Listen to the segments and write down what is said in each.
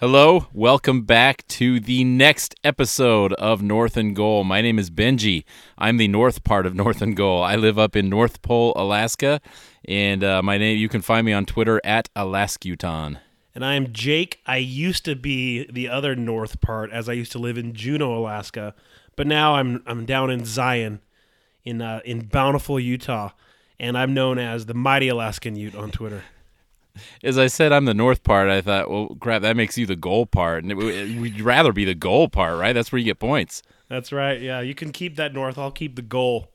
Hello, welcome back to the next episode of North and Goal. My name is Benji. I'm the north part of North and Goal. I live up in North Pole, Alaska, and uh, my name you can find me on Twitter at Alaskuton. And I'm Jake. I used to be the other north part, as I used to live in Juneau, Alaska, but now I'm I'm down in Zion, in uh, in Bountiful, Utah, and I'm known as the Mighty Alaskan Ute on Twitter. As I said, I'm the north part. I thought, well, crap, that makes you the goal part, and it, we'd rather be the goal part, right? That's where you get points. That's right. Yeah, you can keep that north. I'll keep the goal.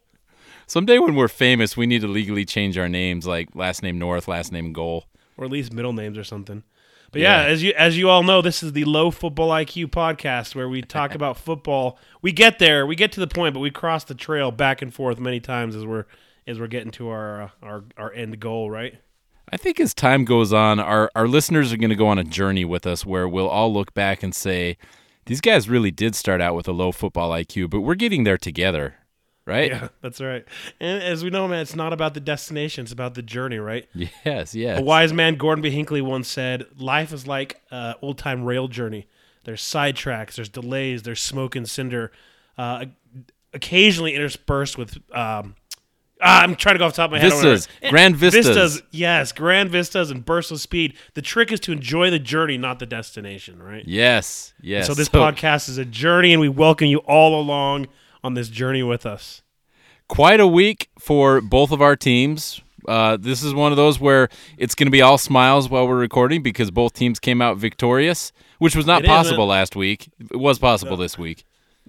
Someday when we're famous, we need to legally change our names, like last name North, last name Goal, or at least middle names or something. But yeah. yeah, as you as you all know, this is the Low Football IQ podcast where we talk about football. We get there, we get to the point, but we cross the trail back and forth many times as we're as we're getting to our uh, our our end goal, right? I think as time goes on, our, our listeners are going to go on a journey with us where we'll all look back and say, these guys really did start out with a low football IQ, but we're getting there together, right? Yeah, that's right. And as we know, man, it's not about the destination; it's about the journey, right? Yes, yes. A wise man, Gordon B. Hinckley, once said, "Life is like an old time rail journey. There's sidetracks, there's delays, there's smoke and cinder, uh, occasionally interspersed with um, I'm trying to go off the top of my head. Vistas, grand vistas. Vistas, yes, grand vistas and bursts of speed. The trick is to enjoy the journey, not the destination, right? Yes, yes. so this so, podcast is a journey, and we welcome you all along on this journey with us. Quite a week for both of our teams. Uh, this is one of those where it's going to be all smiles while we're recording because both teams came out victorious, which was not it possible last week. It was possible this week.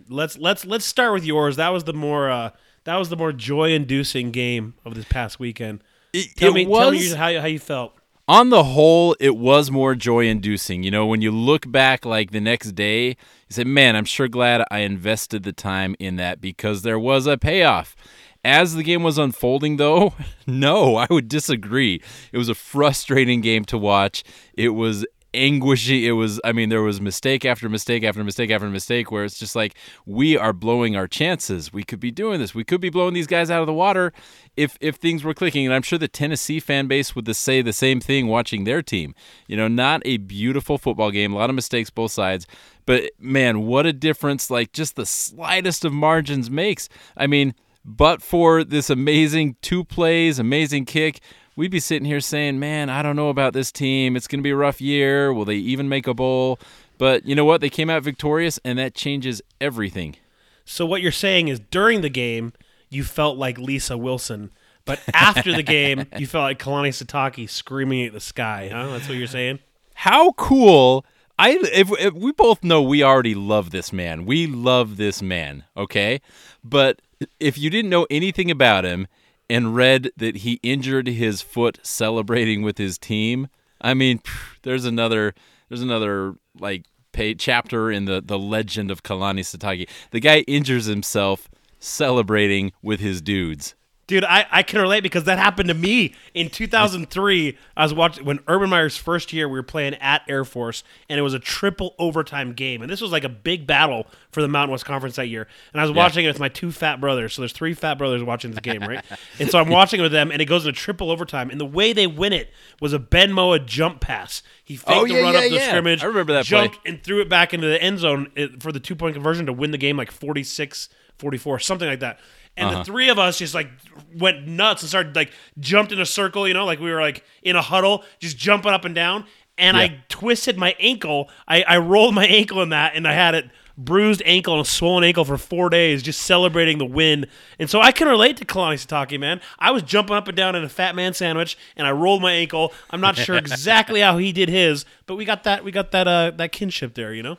Let's let's let's start with yours. That was the more uh, that was the more joy-inducing game of this past weekend. It, tell it me, was, tell me how, how you felt. On the whole, it was more joy-inducing. You know, when you look back, like the next day, you say, "Man, I'm sure glad I invested the time in that because there was a payoff." As the game was unfolding, though, no, I would disagree. It was a frustrating game to watch. It was anguishy. It was, I mean, there was mistake after mistake after mistake after mistake where it's just like we are blowing our chances. We could be doing this. We could be blowing these guys out of the water if if things were clicking. And I'm sure the Tennessee fan base would say the same thing watching their team. You know, not a beautiful football game. A lot of mistakes both sides. But man, what a difference! Like just the slightest of margins makes. I mean, but for this amazing two plays, amazing kick we'd be sitting here saying, man, I don't know about this team. It's going to be a rough year. Will they even make a bowl? But you know what? They came out victorious, and that changes everything. So what you're saying is during the game, you felt like Lisa Wilson. But after the game, you felt like Kalani Sitake screaming at the sky, huh? That's what you're saying? How cool I if, if, we both know we already love this man. We love this man, okay? But if you didn't know anything about him and read that he injured his foot celebrating with his team. I mean, there's another there's another like pay, chapter in the the legend of Kalani Sitake. The guy injures himself celebrating with his dudes. Dude, I, I can relate because that happened to me in 2003. I was watching when Urban Meyer's first year. We were playing at Air Force, and it was a triple overtime game. And this was like a big battle for the Mountain West Conference that year. And I was yeah. watching it with my two fat brothers. So there's three fat brothers watching the game, right? and so I'm watching it with them, and it goes into triple overtime. And the way they win it was a Ben Moa jump pass. He faked oh, yeah, the run yeah, up the scrimmage. I remember that jumped play. and threw it back into the end zone for the two point conversion to win the game, like 46 44, something like that and uh-huh. the three of us just like went nuts and started like jumped in a circle, you know, like we were like in a huddle, just jumping up and down. And yeah. I twisted my ankle. I, I rolled my ankle in that, and I had it bruised ankle and a swollen ankle for four days, just celebrating the win. And so I can relate to Kalani Sitake, man. I was jumping up and down in a fat man sandwich, and I rolled my ankle. I'm not sure exactly how he did his, but we got that we got that uh that kinship there, you know.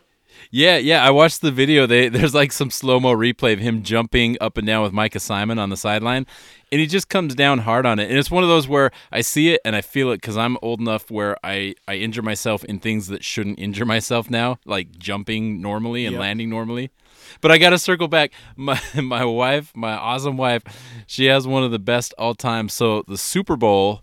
Yeah, yeah. I watched the video. They, there's like some slow mo replay of him jumping up and down with Micah Simon on the sideline, and he just comes down hard on it. And it's one of those where I see it and I feel it because I'm old enough where I I injure myself in things that shouldn't injure myself now, like jumping normally and yep. landing normally. But I got to circle back. My my wife, my awesome wife, she has one of the best all time. So the Super Bowl,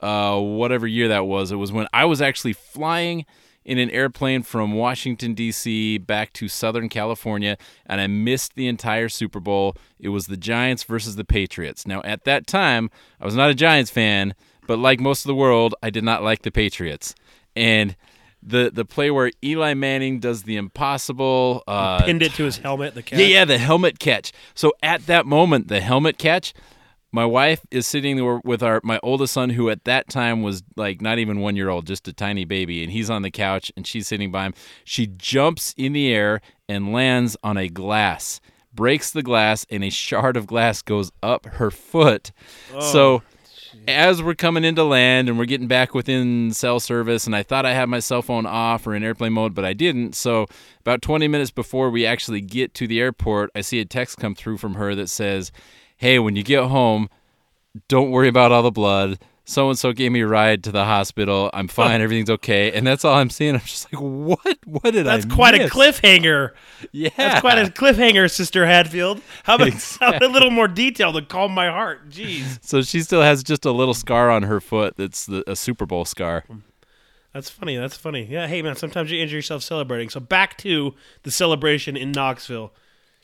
uh, whatever year that was, it was when I was actually flying in an airplane from Washington, D.C. back to Southern California, and I missed the entire Super Bowl. It was the Giants versus the Patriots. Now, at that time, I was not a Giants fan, but like most of the world, I did not like the Patriots. And the the play where Eli Manning does the impossible. Uh, Pinned it to his helmet. The catch. yeah, yeah, the helmet catch. So at that moment, the helmet catch, my wife is sitting there with our my oldest son, who at that time was like not even one year old, just a tiny baby, and he's on the couch and she's sitting by him. She jumps in the air and lands on a glass, breaks the glass, and a shard of glass goes up her foot. Oh, so as we're coming into land and we're getting back within cell service, and I thought I had my cell phone off or in airplane mode, but I didn't. So, about 20 minutes before we actually get to the airport, I see a text come through from her that says, Hey, when you get home, don't worry about all the blood. So and so gave me a ride to the hospital. I'm fine. Everything's okay. And that's all I'm seeing. I'm just like, what? What did That's I That's quite miss? a cliffhanger. Yeah. That's quite a cliffhanger, Sister Hadfield. How about Exactly. a little more detail to calm my heart? Jeez. So she still has just a little scar on her foot that's the, a Super Bowl scar. That's funny. That's funny. Yeah. Hey, man. Sometimes you injure yourself celebrating. So back to the celebration in Knoxville.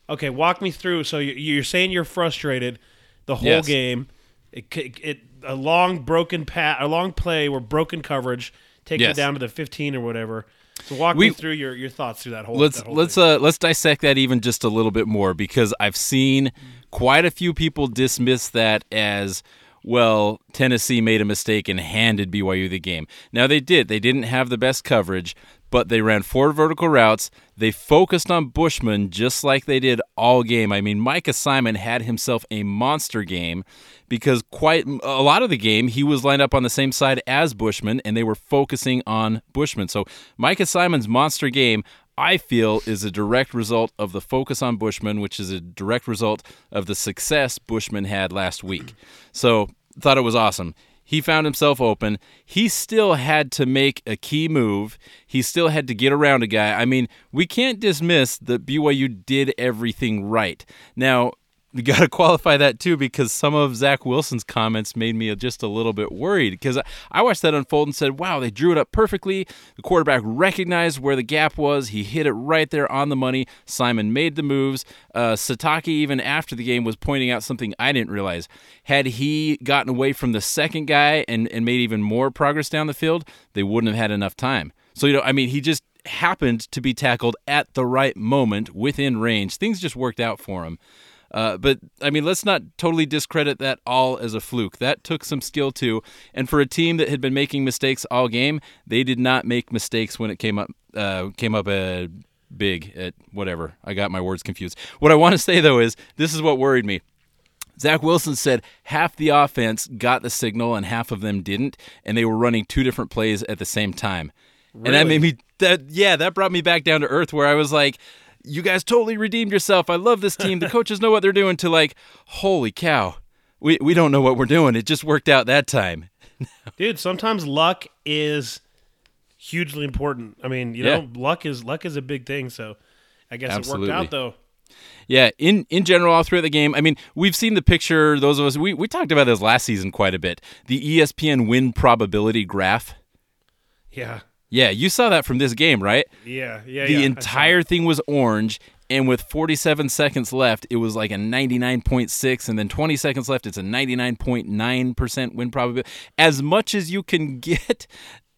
Okay, walk me through. So you- you're saying you're frustrated the whole Yes. game. It, it, it a long broken pat, a long play where broken coverage takes Yes. it down to the 15 or whatever. So walk We- me through your, your thoughts through that whole. let's that whole let's thing. uh let's dissect that even just a little bit more because I've seen quite a few people dismiss that as well Tennessee made a mistake and handed BYU the game. Now they did. They didn't have the best coverage, but they ran four vertical routes. They focused on Bushman just like they did all game. I mean, Micah Simon had himself a monster game because quite a lot of the game he was lined up on the same side as Bushman and they were focusing on Bushman. So Micah Simon's monster game I feel is a direct result of the focus on Bushman, which is a direct result of the success Bushman had last week. So, thought it was awesome. He found himself open. He still had to make a key move. He still had to get around a guy. I mean, we can't dismiss that BYU did everything right. Now, we got to qualify that too because some of Zach Wilson's comments made me just a little bit worried because I- I watched that unfold and said, wow, they drew it up perfectly. The quarterback recognized where the gap was. He hit it right there on the money. Simon made the moves. Uh, Sitake, even after the game, was pointing out something I didn't realize. Had he gotten away from the second guy and, and made even more progress down the field, they wouldn't have had enough time. So, you know, I mean, he just happened to be tackled at the right moment within range. Things just worked out for him. Uh, but I mean, let's not totally discredit that all as a fluke. That took some skill too. And for a team that had been making mistakes all game, they did not make mistakes when it came up uh, came up uh, big at whatever. I got my words confused. What I want to say though is this is what worried me. Zach Wilson said half the offense got the signal and half of them didn't, and they were running two different plays at the same time. And that made me that yeah, that brought me back down to earth where I was like, you guys totally redeemed yourself. I love this team. The coaches know what they're doing to like, holy cow. We we don't know what we're doing. It just worked out that time. dude. Sometimes luck is hugely important. I mean, you Yeah. know, luck is luck is a big thing. So I guess it worked out though. Yeah, in in general, all throughout the game. I mean, we've seen the picture. Those of us we we talked about this last season quite a bit. The ESPN win probability graph. Yeah, Yeah, you saw that from this game, right? yeah, yeah. the yeah, entire thing was orange and with 47 seconds left it was like a 99.6 and then 20 seconds left it's a 99.9% win probability. As much as you can get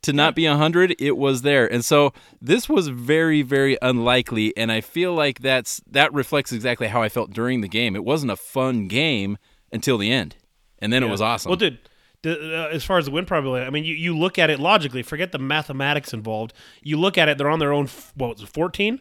to not be 100 it was there. And so this was very very unlikely and i feel like that's that reflects exactly how i felt during the game. It wasn't a fun game until the end and then it was awesome. Well, dude, Uh, as far as the win probability, I mean, you, you look at it logically. Forget the mathematics involved. You look at it; they're on their own. What was it? 14?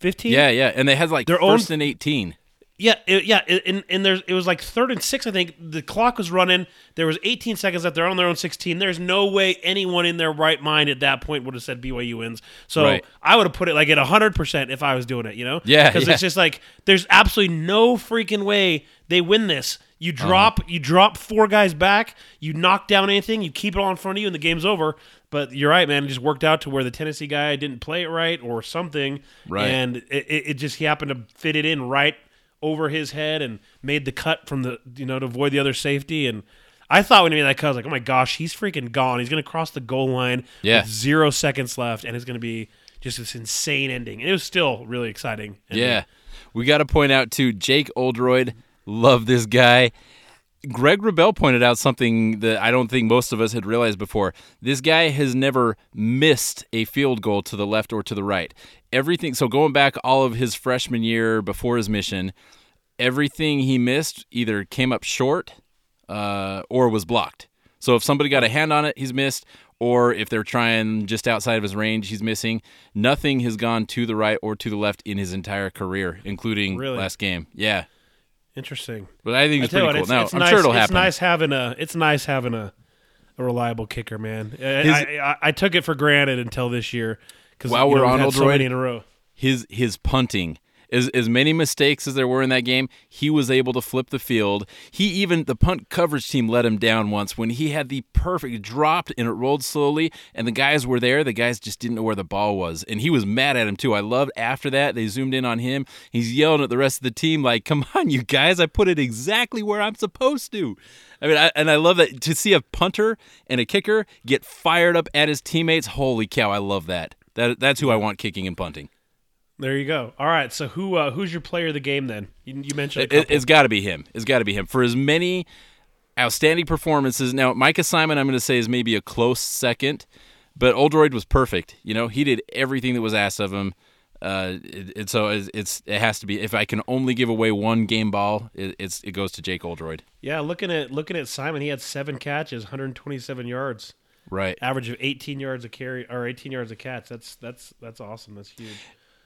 15? yeah yeah and they had like Their first own- and 18 Yeah, it, yeah, and and there's it was like third and six. I think the clock was running. There was 18 seconds left. They're on their own 16. There's no way anyone in their right mind at that point would have said BYU wins. So Right. I would have put it like at 100 percent if I was doing it. You know? Yeah, because yeah. it's just like there's absolutely no freaking way they win this. You Uh-huh. drop you drop four guys back. You knock down anything. You keep it all in front of you, and the game's over. But you're right, man. It just worked out to where the Tennessee guy didn't play it right or something, Right. and it, it, it just he happened to fit it in right over his head and made the cut from the you know to avoid the other safety. And I thought when he made that cut, I was like, oh my gosh, he's freaking gone. He's gonna cross the goal line Yeah. with zero seconds left, and it's gonna be just this insane ending. And it was still really exciting. ending. Yeah. We got to point out too Jake Oldroyd, love this guy. Greg Wrubell pointed out something that I don't think most of us had realized before. This guy has never missed a field goal to the left or to the right. Everything. So going back all of his freshman year before his mission, everything he missed either came up short uh, or was blocked. So if somebody got a hand on it, he's missed, or if they're trying just outside of his range, he's missing. Nothing has gone to the right or to the left in his entire career, including Really? last game. Yeah, Interesting. but I think it's you pretty what, cool. it's, now it's I'm nice, sure it'll it's happen. nice having a. It's nice having a, a reliable kicker, man. I- His- I, I, I took it for granted until this year because While we're on had so many in a row. his his punting as as many mistakes as there were in that game he was able to flip the field he even the punt coverage team let him down once when he had the perfect dropped and it rolled slowly and the guys were there the guys just didn't know where the ball was and he was mad at him too i loved after that they zoomed in on him he's yelling at the rest of the team like come on you guys i put it exactly where i'm supposed to I mean, I, and I love that to see a punter and a kicker get fired up at his teammates. Holy cow, I love that. That that's who I want kicking and punting. There you go. All right. So who uh, who's your player of the game then? You, you mentioned a It, has got to be him. It's got to be him for as many outstanding performances. Now, Micah Simon, I'm going to say is maybe a close second, but Oldroyd was perfect. You know, he did everything that was asked of him. Uh, it, it, so it's, it's it has to be. If I can only give away one game ball, it, it's it goes to Jake Oldroyd. yeah, looking at looking at Simon, he had seven catches, 127 yards, Right. average of 18 yards a carry or 18 yards a catch. That's that's that's awesome. That's huge.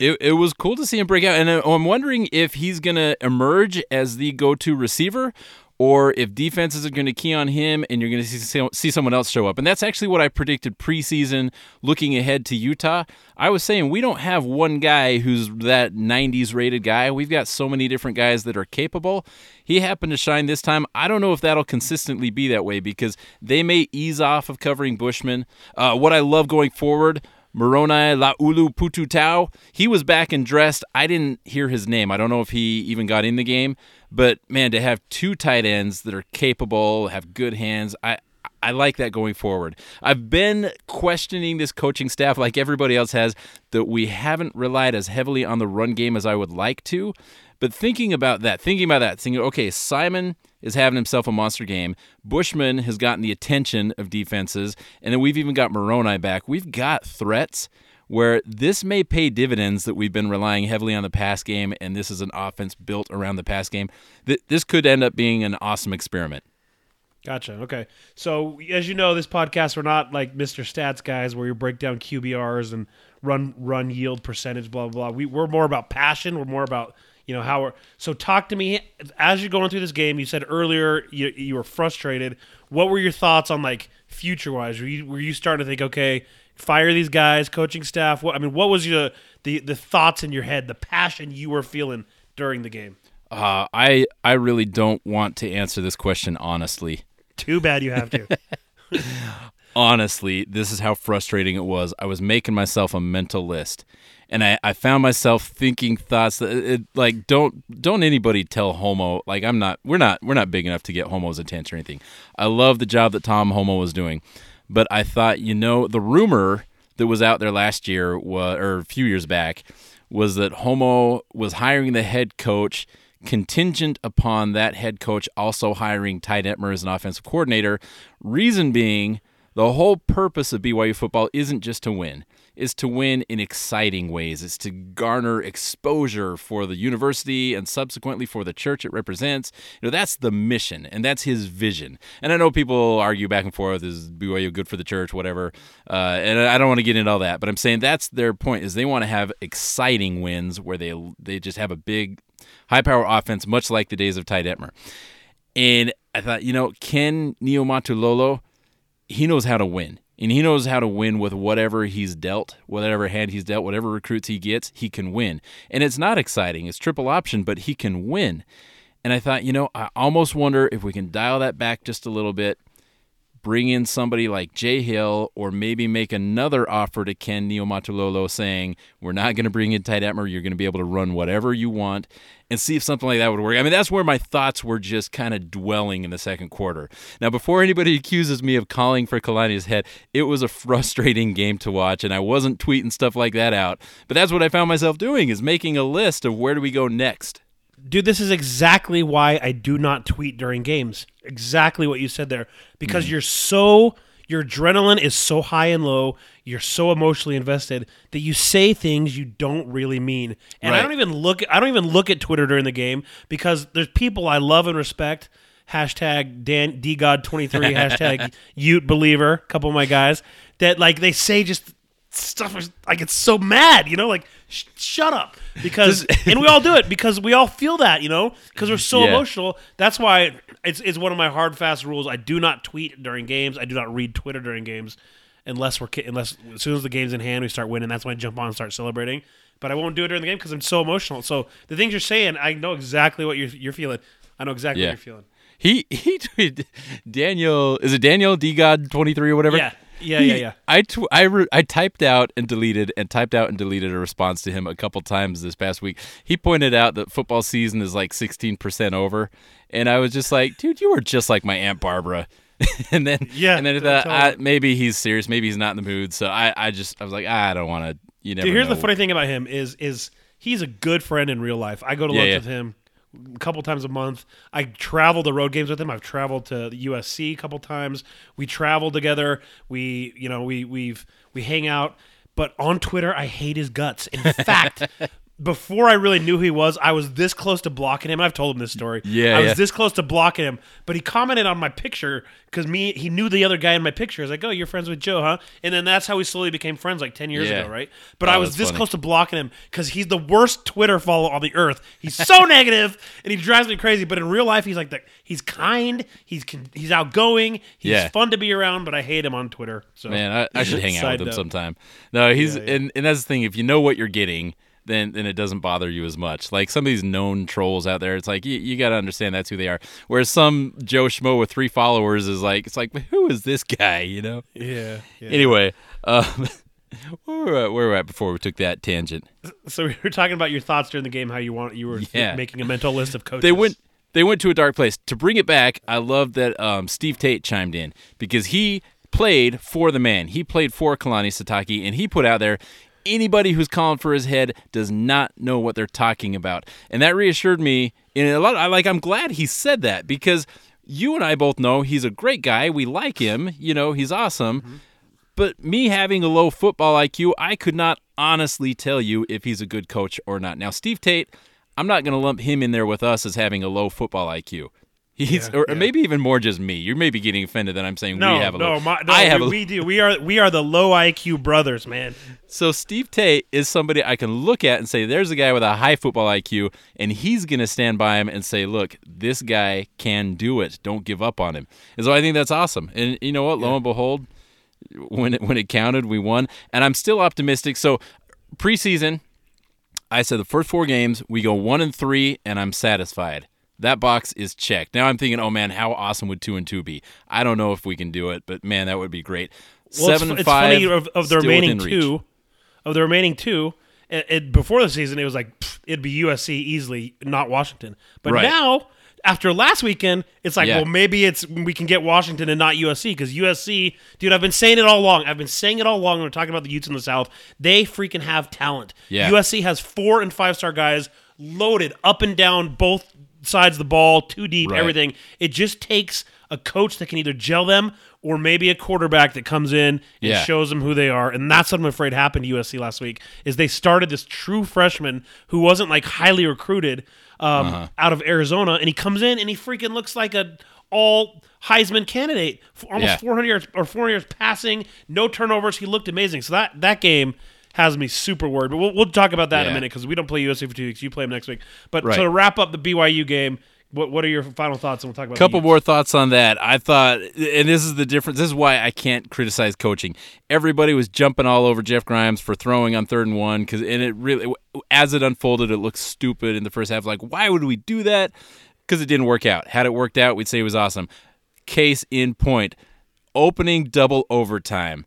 It, it was cool to see him break out, and uh, I'm wondering if he's going to emerge as the go-to receiver, or if defenses are going to key on him, and you're going to see see someone else show up. And that's actually what I predicted preseason, looking ahead to Utah. I was saying we don't have one guy who's that 90s rated guy. We've got so many different guys that are capable. He happened to shine this time. I don't know if that'll consistently be that way because they may ease off of covering Bushman. Uh, what I love going forward. Moroni Laulu Pututau. He was back and dressed. I didn't hear his name. I don't know if he even got in the game. But man, to have two tight ends that are capable, have good hands, I I like that going forward. I've been questioning this coaching staff like everybody else has that we haven't relied as heavily on the run game as I would like to. But thinking about that, thinking about that, thinking, okay, Simon is having himself a monster game. Bushman has gotten the attention of defenses, and then we've even got Moroni back. We've got threats where this may pay dividends that we've been relying heavily on the pass game, and this is an offense built around the pass game. This could end up being an awesome experiment. Gotcha. Okay. So as you know, this podcast we're not like Mr. Stats guys where you break down QBRs and run run yield percentage, blah blah blah. We we're more about passion. We're more about you know how we're. So talk to me as you're going through this game. You said earlier you you were frustrated. What were your thoughts on like future wise? Were you were you starting to think okay? Fire these guys, coaching staff. What I mean, what was your the the thoughts in your head, the passion you were feeling during the game? Uh, I I really don't want to answer this question honestly. Too bad you have to. honestly, this is how frustrating it was. I was making myself a mental list, and I, I found myself thinking thoughts that uh, it, like don't don't anybody tell Holmoe like I'm not we're not we're not big enough to get Holmoe's attention or anything. I love the job that Tom Holmoe was doing, but I thought you know the rumor that was out there last year was, or a few years back was that Holmoe was hiring the head coach contingent upon that head coach also hiring Ty Detmer as an offensive coordinator. Reason being, the whole purpose of BYU football isn't just to win, is to win in exciting ways. It's to garner exposure for the university and subsequently for the church it represents. You know, that's the mission and that's his vision. And I know people argue back and forth, is BYU good for the church, whatever. Uh, and I don't want to get into all that, but I'm saying that's their point is they want to have exciting wins where they they just have a big high power offense, much like the days of Ty Detmer. And I thought, you know, Ken Niumatalolo, he knows how to win. And he knows how to win with whatever he's dealt, whatever hand he's dealt, whatever recruits he gets, he can win. And it's not exciting. It's triple option, but he can win. And I thought, you know, I almost wonder if we can dial that back just a little bit, bring in somebody like Jay Hill, or maybe make another offer to Ken Niumatalolo saying, we're not going to bring in Ty Detmer. You're going to be able to run whatever you want and see if something like that would work. I mean, that's where my thoughts were just kind of dwelling in the second quarter. Now, before anybody accuses me of calling for Kalani's head, it was a frustrating game to watch, and I wasn't tweeting stuff like that out. But that's what I found myself doing, is making a list of where do we go next. Dude, this is exactly why I do not tweet during games. Exactly what you said there. Because Mm. you're so your adrenaline is so high and low, you're so emotionally invested that you say things you don't really mean. And I don't even look I don't even look at Twitter during the game because there's people I love and respect. Hashtag Dan DGod23, hashtag Ute Believer, a couple of my guys, that like they say just stuff is like it's so mad, you know, like sh- shut up because and we all do it because we all feel that, you know, because we're so Yeah. emotional. That's why it's it's one of my hard fast rules. I do not tweet during games. I do not read Twitter during games unless we're unless as soon as the game's in hand we start winning. That's when I jump on and start celebrating. But I won't do it during the game because I'm so emotional. So the things you're saying, I know exactly what you're you're feeling. I know exactly Yeah. what you're feeling. He he tweeted Daniel is it Daniel D God twenty three or whatever? Yeah. Yeah, yeah, yeah. I tw- I re- I typed out and deleted and typed out and deleted a response to him a couple times this past week. He pointed out that football season is like sixteen percent over, and I was just like, dude, you are just like my aunt Barbara. and then Yeah, and then I thought tell I, maybe he's serious, maybe he's not in the mood. So I I just I was like I don't want to. You never. Dude, here's know. the funny thing about him is is he's a good friend in real life. I go to Yeah, lunch yeah. with him a couple times a month. I travel to road games with him. I've traveled to USC a couple times. We travel together. We you know we we've we hang out. But on Twitter, I hate his guts. In fact. Before I really knew who he was, I was this close to blocking him. I've told him this story. Yeah, I was this close to blocking him, but he commented on my picture because me he knew the other guy in my picture. I was like, "Oh, you're friends with Joe, huh?" And then that's how we slowly became friends, like ten years Yeah. ago, right? But Oh, I was this funny. close to blocking him because he's the worst Twitter follow on the earth. He's so negative and he drives me crazy. But in real life, he's like the, he's kind, he's he's outgoing, he's Yeah. fun to be around. But I hate him on Twitter. So Man, I, I should hang out with him note. sometime. No, he's Yeah, yeah. and and that's the thing. If you know what you're getting, then then it doesn't bother you as much. Like some of these known trolls out there, it's like you, you got to understand that's who they are. Whereas some Joe Schmo with three followers is like, it's like, who is this guy? You know. yeah, yeah. Anyway, um, where were we at, where were we at before we took that tangent? So we were talking about your thoughts during the game, how you want you were Yeah. making a mental list of coaches. They went they went to a dark place. To bring it back, I love that um, Steve Tate chimed in because he played for the man. He played for Kalani Sitake, and he put out there anybody who's calling for his head does not know what they're talking about, and that reassured me. In a lot, I like. I'm glad he said that because you and I both know he's a great guy. We like him. You know, he's awesome. Mm-hmm. But me having a low football IQ, I could not honestly tell you if he's a good coach or not. Now, Steve Tate, I'm not going to lump him in there with us as having a low football IQ. He's, Yeah, or yeah. maybe even more just me. You may be getting offended that I'm saying No, we have a no, low. my, no, I have we, a, we do. We are we are the low IQ brothers, man. so Steve Tate is somebody I can look at and say, "There's a guy with a high football IQ," and he's going to stand by him and say, "Look, this guy can do it. Don't give up on him." And so I think that's awesome. And you know what? Lo and behold, when it, when it counted, we won, and I'm still optimistic. So preseason, I said the first four games we go one and three, and I'm satisfied. That box is checked. Now I'm thinking, oh man, how awesome would two and two be? I don't know if we can do it, but man, that would be great. Well, Seven it's, and it's five funny of, of the remaining reach. two, of the remaining two. It, it, before the season, it was like pff, it'd be USC easily, not Washington. But Right. now, after last weekend, it's like, Yeah. well, maybe it's we can get Washington and not USC because USC, dude, I've been saying it all along. I've been saying it all along. When we're talking about the Utes in the South. They freaking have talent. Yeah. USC has four and five star guys loaded up and down both sides of the ball, too deep, Right. everything. It just takes a coach that can either gel them or maybe a quarterback that comes in and Yeah. shows them who they are. And that's what I'm afraid happened to USC last week is they started this true freshman who wasn't like highly recruited um, Uh-huh. out of Arizona, and he comes in and he freaking looks like a all Heisman candidate, almost Yeah. 400 yards or 400 yards passing, no turnovers. He looked amazing. So that that game has me super worried. But we'll, we'll talk about that in a Yeah. minute because we don't play USC for two weeks. You play them next week. But Right. so to wrap up the BYU game, what what are your final thoughts? And we'll talk about the couple Utes. more thoughts on that. I thought, and this is the difference. This is why I can't criticize coaching. Everybody was jumping all over Jeff Grimes for throwing on third and one because, and it really, as it unfolded, it looked stupid in the first half. Like, why would we do that? Because it didn't work out. Had it worked out, we'd say it was awesome. Case in point, opening double overtime.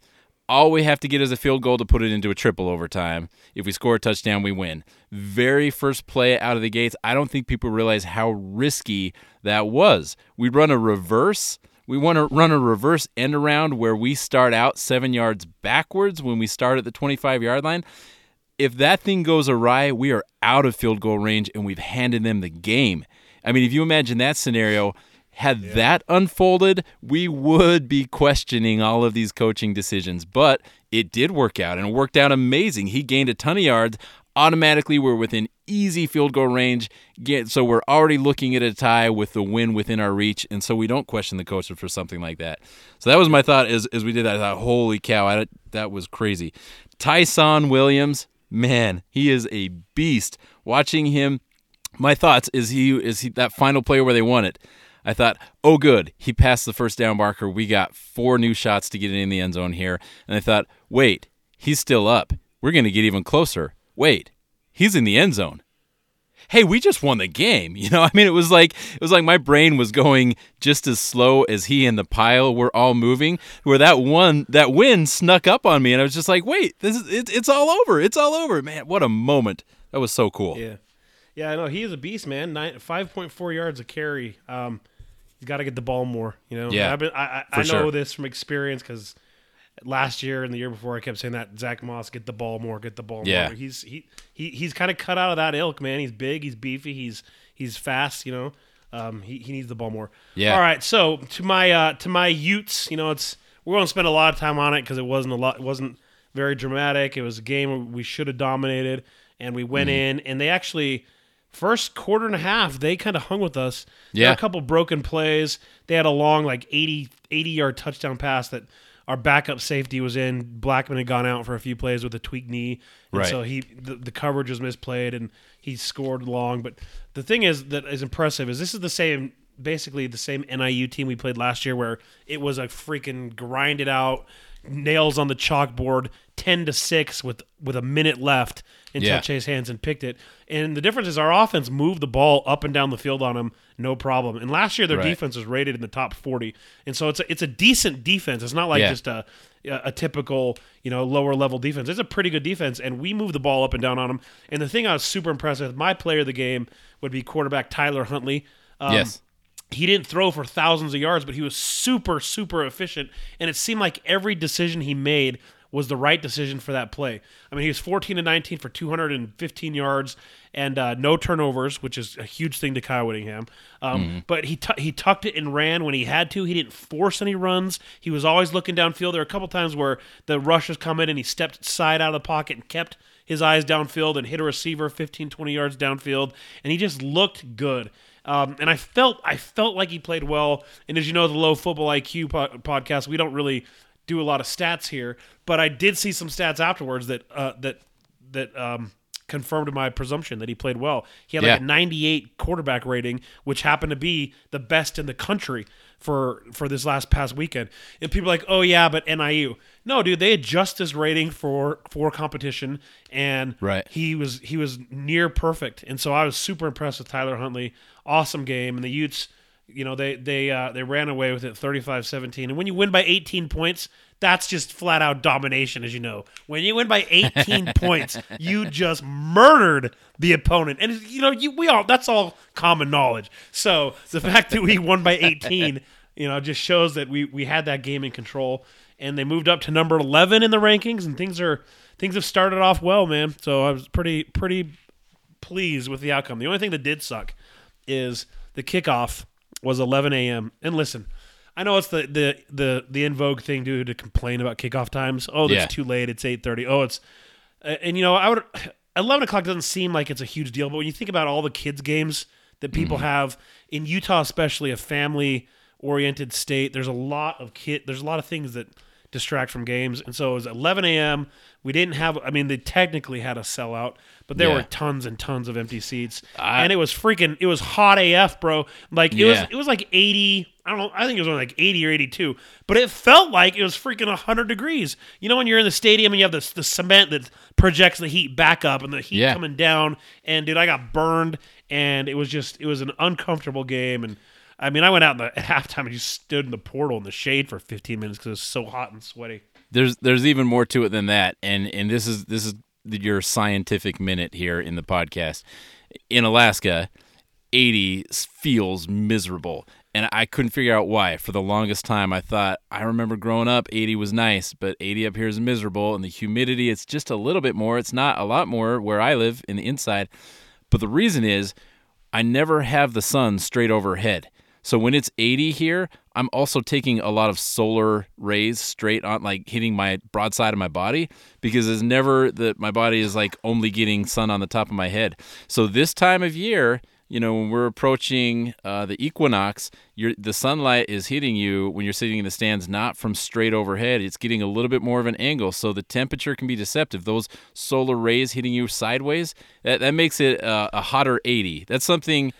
All we have to get is a field goal to put it into a triple overtime. If we score a touchdown, we win. Very first play out of the gates, I don't think people realize how risky that was. We run a reverse. We want to run a reverse end around where we start out seven yards backwards when we start at the 25 yard line. if that thing goes awry, we are out of field goal range and we've handed them the game. I mean, if you imagine that scenario, had yeah. that unfolded, we would be questioning all of these coaching decisions. But it did work out and it worked out amazing. He gained a ton of yards. Automatically, we're within easy field goal range. So we're already looking at a tie with the win within our reach. And so we don't question the coaches for something like that. So that was my thought as, as we did that. I thought, holy cow, I, that was crazy. Ty'Son Williams, man, he is a beast. Watching him, my thoughts is he is he that final play where they won it. I thought, oh, good, he passed the first down marker. We got four new shots to get in the end zone here. And I thought, wait, he's still up. We're going to get even closer. Wait, he's in the end zone. Hey, we just won the game. You know, I mean, it was like it was like my brain was going just as slow as he and the pile were all moving. Where that one, that win snuck up on me, and I was just like, wait, this is it, it's all over. It's all over, man. What a moment. That was so cool. Yeah, yeah. I know he is a beast, man. Nine, five point four yards a carry. Um, he's got to get the ball more. You know, yeah, I've been, I, I, I know sure. this from experience because last year and the year before I kept saying that Zach Moss get the ball more, get the ball yeah. more. He's he, he he's kind of cut out of that ilk, man. He's big, he's beefy, he's he's fast. You know, um, he he needs the ball more. Yeah. All right, so to my uh, to my Utes, you know, it's we're to spend a lot of time on it because it wasn't a lot, it wasn't very dramatic. It was a game we should have dominated, and we went mm. in, and they actually first quarter and a half, they kind of hung with us. Yeah. a couple broken plays. They had a long, like 80, 80 yard touchdown pass that our backup safety was in. Blackmon had gone out for a few plays with a tweaked knee. And right. So he the, the coverage was misplayed and he scored long. But the thing is that is impressive is this is the same basically the same NIU team we played last year where it was a freaking grinded out nails on the chalkboard 10 to 6 with with a minute left and yeah. Chase Hansen picked it. And the difference is our offense moved the ball up and down the field on them, no problem. And last year their right. defense was rated in the top 40. And so it's a, it's a decent defense. It's not like yeah. just a a typical, you know, lower level defense. It's a pretty good defense, and we moved the ball up and down on them. And the thing I was super impressed with, my player of the game would be quarterback Tyler Huntley. Um, yes he didn't throw for thousands of yards, but he was super, super efficient. And it seemed like every decision he made was the right decision for that play. I mean, he was 14 to 19 for 215 yards and uh, no turnovers, which is a huge thing to Kyle Whittingham. Um, mm-hmm. But he t- he tucked it and ran when he had to. He didn't force any runs. He was always looking downfield. There were a couple times where the rush was coming and he stepped side out of the pocket and kept his eyes downfield and hit a receiver 15, 20 yards downfield. And he just looked good. Um, and I felt I felt like he played well. And as you know, the low football IQ po- podcast, we don't really do a lot of stats here, but I did see some stats afterwards that uh, that that um, confirmed my presumption that he played well. He had like yeah. a 98 quarterback rating, which happened to be the best in the country for for this last past weekend. And people are like, "Oh yeah, but NIU." No, dude, they adjust his rating for for competition, and right. he was he was near perfect. And so I was super impressed with Tyler Huntley. Awesome game, and the Utes you know, they they uh, they ran away with it 35-17. And when you win by 18 points, that's just flat out domination, as you know. When you win by 18 points, you just murdered the opponent. And you know, you we all that's all common knowledge. So the fact that we won by 18, you know, just shows that we we had that game in control. And they moved up to number 11 in the rankings, and things are things have started off well, man. So I was pretty pretty pleased with the outcome. The only thing that did suck is the kickoff was 11 a.m. And listen, I know it's the the the the in vogue thing to to complain about kickoff times. Oh, it's yeah. too late. It's 8:30. Oh, it's and you know I would 11 o'clock doesn't seem like it's a huge deal, but when you think about all the kids games that people mm have in Utah, especially a family oriented state, there's a lot of kid. There's a lot of things that distract from games, and so it was 11 a.m. We didn't have. I mean, they technically had a sellout, but there yeah. were tons and tons of empty seats, I, and it was freaking. It was hot AF, bro. Like it yeah. was. It was like eighty. I don't know. I think it was only like eighty or eighty-two, but it felt like it was freaking hundred degrees. You know when you're in the stadium and you have the the cement that projects the heat back up and the heat yeah. coming down. And dude, I got burned, and it was just it was an uncomfortable game. And I mean, I went out in the at halftime and just stood in the portal in the shade for fifteen minutes because it was so hot and sweaty. There's there's even more to it than that, and and this is this is your scientific minute here in the podcast. In Alaska, 80 feels miserable. and I couldn't figure out why. For the longest time, I thought I remember growing up, 80 was nice, but 80 up here is miserable, and the humidity it's just a little bit more. It's not a lot more where I live in the inside, but the reason is I never have the sun straight overhead. So when it's 80 here, I'm also taking a lot of solar rays straight on, like hitting my broadside of my body because it's never that my body is like only getting sun on the top of my head. So this time of year, you know, when we're approaching uh, the equinox, the sunlight is hitting you when you're sitting in the stands, not from straight overhead. It's getting a little bit more of an angle, so the temperature can be deceptive. Those solar rays hitting you sideways, that, that makes it uh, a hotter 80. That's something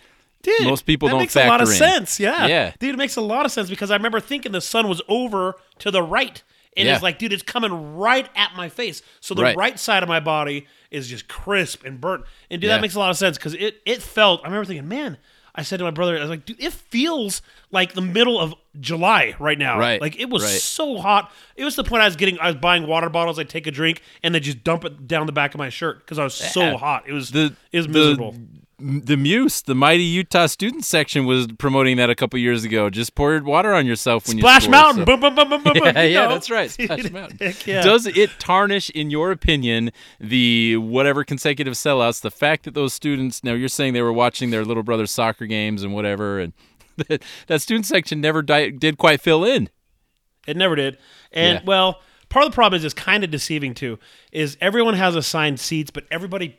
Dude, most people that don't makes a lot of in. sense. Yeah, Yeah. dude, it makes a lot of sense because I remember thinking the sun was over to the right, and Yeah. it's like, dude, it's coming right at my face. So the Right. right, side of my body is just crisp and burnt, and dude, Yeah. that makes a lot of sense because it it felt. I remember thinking, man. I said to my brother, I was like, dude, it feels like the middle of July right now. Right, Like it was right. so hot. It was the point I was getting, I was buying water bottles. I'd take a drink and then just dump it down the back of my shirt because I was so Yeah. hot. It was, The- it was miserable. The MUSS, the mighty Utah student section, was promoting that a couple years ago. Just pour water on yourself when Splash you score, Mountain. so- Boom, boom, boom, boom, boom. Yeah, you yeah, know? that's right. Splash Mountain. Heck yeah. Does it tarnish, in your opinion, the whatever consecutive sellouts? The fact that those students now you're saying they were watching their little brother's soccer games and whatever, and that, that student section never di- did quite fill in. It never did. And Yeah. well, part of the problem is it's kind of deceiving too. Is everyone has assigned seats, but everybody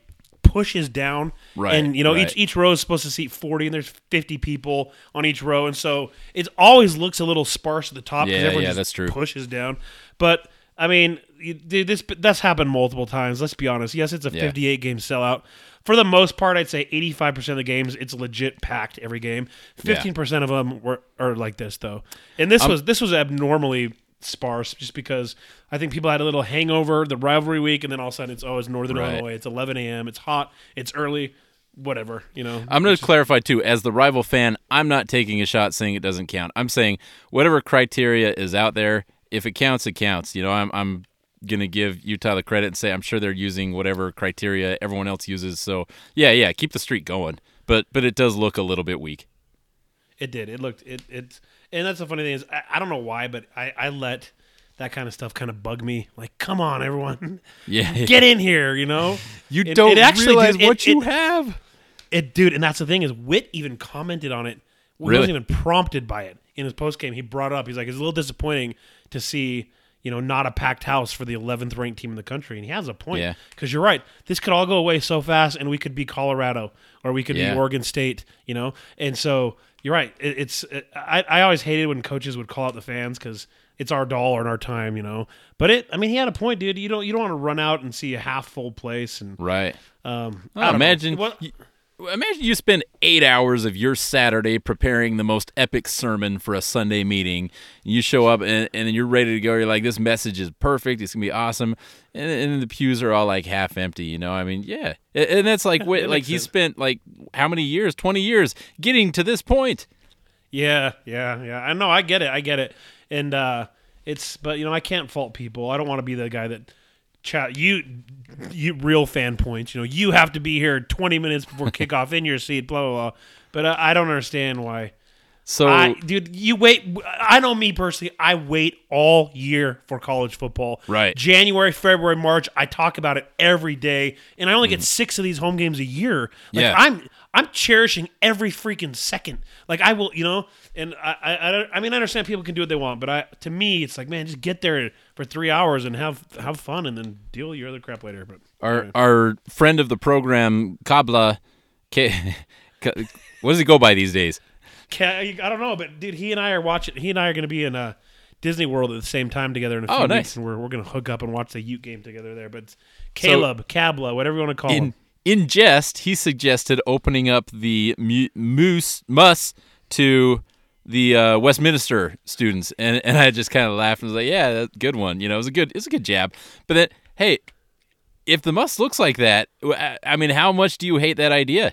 pushes down. Right, And you know, right. each each row is supposed to seat forty, and there's fifty people on each row, and so it always looks a little sparse at the top because Yeah, everyone yeah, just that's true. pushes down. But I mean, you- dude, this that's happened multiple times. Let's be honest. Yes, it's a Yeah. 58 game sellout. For the most part, I'd say 85% of the games it's legit packed every game. 15% of them were are like this though. And this um, was this was abnormally sparse just because I think people had a little hangover the rivalry week and then all of a sudden it's oh it's Northern Right. Illinois. It's 11 a.m. It's hot. It's early. Whatever you know. I'm going to clarify too. As the rival fan, I'm not taking a shot saying it doesn't count. I'm saying whatever criteria is out there, if it counts, it counts. You know, I'm I'm going to give Utah the credit and say I'm sure they're using whatever criteria everyone else uses. So yeah, yeah, keep the streak going. But but it does look a little bit weak. It did. It looked it it and that's the funny thing is I, I don't know why, but I, I let that kind of stuff kind of bug me. Like, come on, everyone, Yeah, get in here. You know, you It- don't it actually realize did- it- what you have. It, dude, and that's the thing is, Whitt even commented on it. He Really? wasn't even prompted by it in his post game. He brought it up. He's like, it's a little disappointing to see, you know, not a packed house for the 11th ranked team in the country. And he has a point. Yeah. Because you're right. This could all go away so fast, and we could be Colorado or we could Yeah. be Oregon State, you know? And so you're right. It, it's, it, I, I always hated when coaches would call out the fans because it's our dollar and our time, you know? But it, I mean, he had a point, dude. You don't, you don't want to run out and see a half full place. And, Right. um, I don't know. imagine What- you, imagine you spend eight hours of your Saturday preparing the most epic sermon for a Sunday meeting. You show up and, and you're ready to go. You're like, this message is perfect. It's gonna be awesome. And, and the pews are all like half empty. You know, I mean, yeah. And, and that's like wait, It like he spent like how many years? Twenty years getting to this point. Yeah, yeah, yeah. I know. I get it. I get it. And uh, it's, but you know, I can't fault people. I don't want to be the guy that chat you, you real fan points. You know, you have to be here 20 minutes before kickoff in your seat. Blah blah. blah. But uh, I don't understand why. So I, dude, you wait. I know me personally. I wait all year for college football. Right. January, February, March. I talk about it every day, and I only get mm. six of these home games a year. Like Yeah. I'm, I'm cherishing every freaking second. Like I will, you know. And I, I, I, I mean, I understand people can do what they want, but I, to me, it's like, man, just get there for three hours and have have fun, and then deal with your other crap later. But our our friend of the program, Kabla, K- what does he go by these days? I don't know, but dude, he and I are watching. He and I are going to be in a Disney World at the same time together in a few Oh, weeks, and we're we're going to hook up and watch the Ute game together there. But Caleb, Cabla, whatever you want to call him. in in jest, he suggested opening up the mu- moose MUSS to the uh, Westminster students, and and I just kind of laughed and was like, "Yeah, that's a good one." You know, it was a good, it's a good jab. But then, hey, if the MUSS looks like that, I mean, how much do you hate that idea?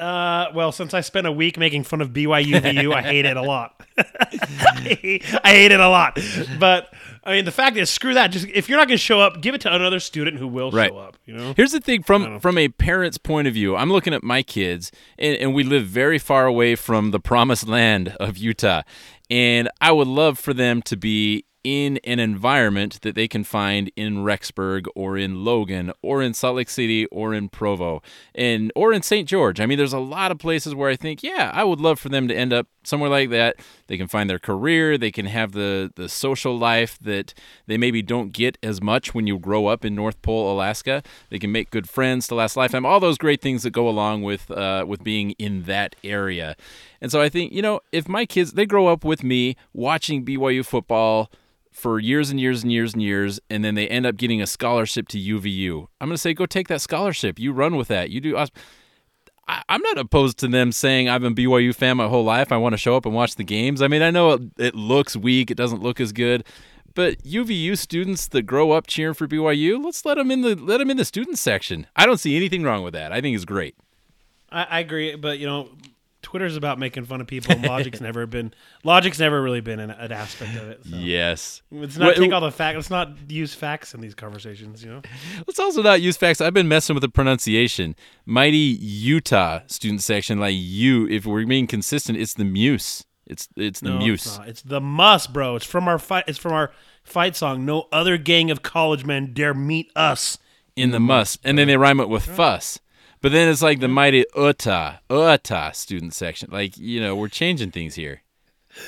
Uh, well, since I spent a week making fun of BYU VU, I hate it a lot. I hate it a lot. But I mean, the fact is, screw that. Just if you're not going to show up, give it to another student who will Right. show up. You know. Here's the thing from from a parent's point of view. I'm looking at my kids, and, and we live very far away from the promised land of Utah, and I would love for them to be in an environment that they can find in Rexburg or in Logan or in Salt Lake City or in Provo and or in St. George. I mean, there's a lot of places where I think, yeah, I would love for them to end up somewhere like that. They can find their career, they can have the the social life that they maybe don't get as much when you grow up in North Pole, Alaska. They can make good friends to last lifetime. All those great things that go along with uh, with being in that area. And so I think, you know, if my kids they grow up with me watching BYU football for years and years and years and years, and then they end up getting a scholarship to UVU. I'm going to say, go take that scholarship. You run with that. You do. I, I'm not opposed to them saying I've been BYU fan my whole life. I want to show up and watch the games. I mean, I know it, it looks weak. It doesn't look as good. But UVU students that grow up cheering for BYU, let's let them in the let them in the student section. I don't see anything wrong with that. I think it's great. I, I agree, but you know, Twitter's about making fun of people. And logic's never been logic's never really been an, an aspect of it. So. Yes. Let's not Wait, take all the facts. Let's not use facts in these conversations. You know. Let's also not use facts. I've been messing with the pronunciation. Mighty Utah student section, like you. If we're being consistent, it's the Muse. It's it's the No, Muse. It's. It's the MUSS, bro. It's from our fight. It's from our fight song. No other gang of college men dare meet us. in the MUSS, and then they rhyme it with fuss. But then it's like the mighty Utah, Utah student section. Like you know, we're changing things here.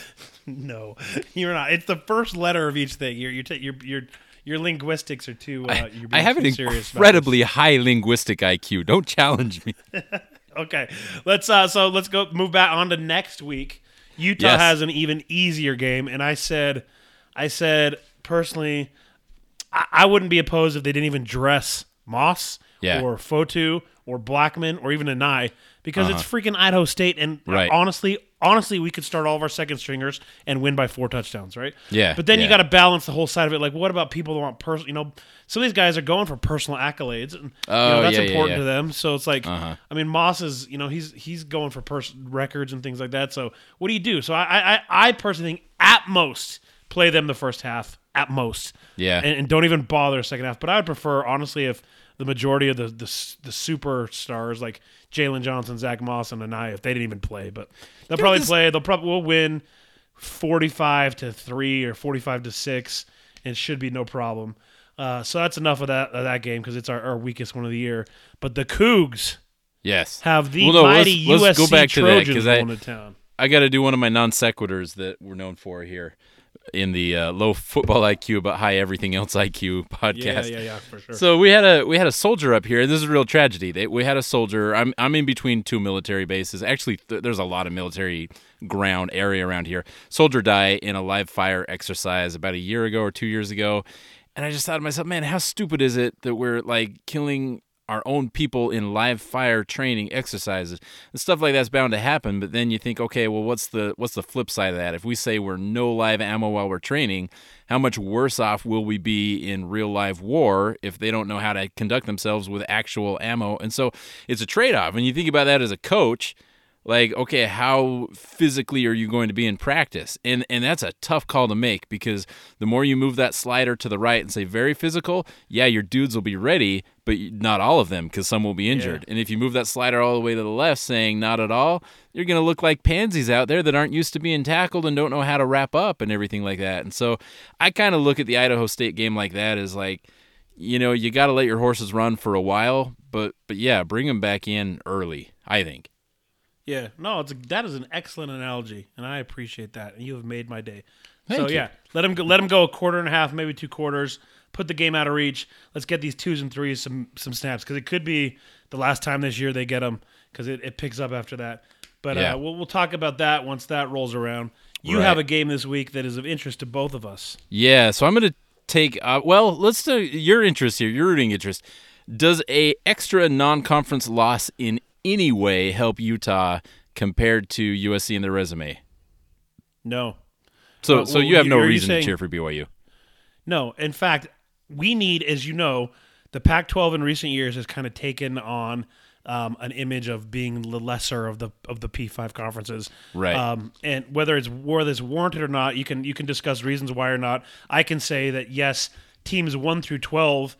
No, you're not. It's the first letter of each thing. Your your ta- your your your linguistics are too. Uh, you're I have too an incredibly high linguistic IQ. Don't challenge me. Okay, let's uh. So let's go move back on to next week. Utah Yes. has an even easier game, and I said, I said personally, I, I wouldn't be opposed if they didn't even dress Moss Yeah. or Fotu or Blackmon or even Anae because it's freaking Idaho State, and Uh-huh. Right. honestly, honestly, we could start all of our second stringers and win by four touchdowns, right? Yeah, But then you got to balance the whole side of it. Like, what about people that want personal? You know, some of these guys are going for personal accolades, and you Oh, know, that's yeah, yeah, important yeah. to them. So it's like, Uh-huh. I mean, Moss is, you know, he's he's going for pers- records and things like that. So what do you do? So I I, I personally think at most play them the first half at most, Yeah. and, and don't even bother second half. But I would prefer honestly if the majority of the the, the superstars like Jaylon Johnson, Zack Moss, and Anae, if they didn't even play, but they'll probably this- play. They'll probably will win forty five to three or forty five to six, and should be no problem. Uh, so that's enough of that of that game because it's our, our weakest one of the year. But the Cougs Yes. have the Well, no, let's- mighty let's USC go back to that, Trojans 'cause I- going to town. I got to do one of my non sequiturs that we're known for here in the uh, low football IQ but high everything else IQ podcast. Yeah, yeah, yeah, for sure. So we had a we had a soldier up here. This is a real tragedy. They, we had a soldier. I'm I'm in between two military bases. Actually, th- there's a lot of military ground area around here. Soldier die in a live fire exercise about a year ago or two years ago, and I just thought to myself, man, how stupid is it that we're like killing our own people in live fire training exercises. And stuff like that's bound to happen but then you think okay well what's the what's the flip side of that? If we say we're no live ammo while we're training how much worse off will we be in real live war if they don't know how to conduct themselves with actual ammo? And so it's a trade-off. When you think about that as a coach like okay how physically are you going to be in practice? And and that's a tough call to make because the more you move that slider to the right and say very physical yeah your dudes will be ready but not all of them because some will be injured. And if you move that slider all the way to the left saying not at all you're going to look like pansies out there that aren't used to being tackled and don't know how to wrap up and everything like that. And so i kind of look at the idaho state game like that as like you know you got to let your horses run for a while but but yeah bring them back in early i think Yeah, no, it's a, that is an excellent analogy, and I appreciate that. And you have made my day. so you. yeah, let him go, let him go a quarter and a half, maybe two quarters. Put the game out of reach. Let's get these twos and threes some some snaps because it could be the last time this year they get them because it, it picks up after that. But Yeah. uh, we'll we'll talk about that once that rolls around. You Right. have a game this week that is of interest to both of us. Yeah, so I'm going to take uh, well, let's do your interest here, your rooting interest. Does a extra non-conference loss in any way help Utah compared to USC in their resume? No, So Well, so well, you have no reason saying- to cheer for BYU. No, in fact, we need, as you know, the Pac-12 in recent years has kind of taken on um, an image of being the lesser of the of the P5 conferences. Right. Um, and whether it's whether it's warranted or not, you can you can discuss reasons why or not. I can say that yes, teams one through twelve,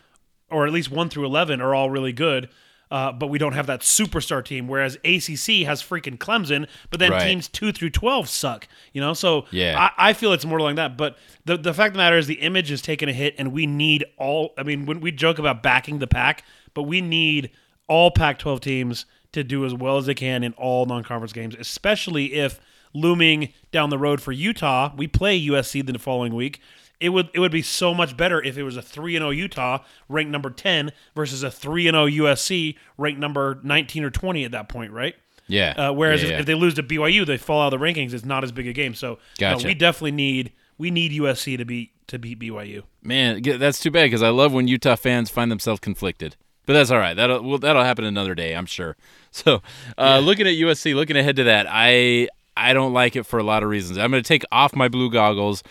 or at least one through eleven, are all really good. Uh, but we don't have that superstar team. Whereas ACC has freaking Clemson, but then Right. teams two through twelve suck. You know, so Yeah. I, I feel it's more like that. But the the fact of the matter is, the image is taking a hit, and we need all. I mean, when we joke about backing the pack, but we need all Pac-12 teams to do as well as they can in all non-conference games, especially if looming down the road for Utah, we play USC the following week. It would it would be so much better if it was a three and zero Utah ranked number ten versus a three and zero USC ranked number nineteen or twenty at that point, right? Yeah. Uh, whereas Yeah, if, yeah. if they lose to BYU, they fall out of the rankings. It's not as big a game. So no, we definitely need we need USC to beat to beat BYU. Man, that's too bad because I love when Utah fans find themselves conflicted. But that's all right. That'll well, that'll happen another day, I'm sure. So, uh, looking at USC, looking ahead to that, I I don't like it for a lot of reasons. I'm going to take off my blue goggles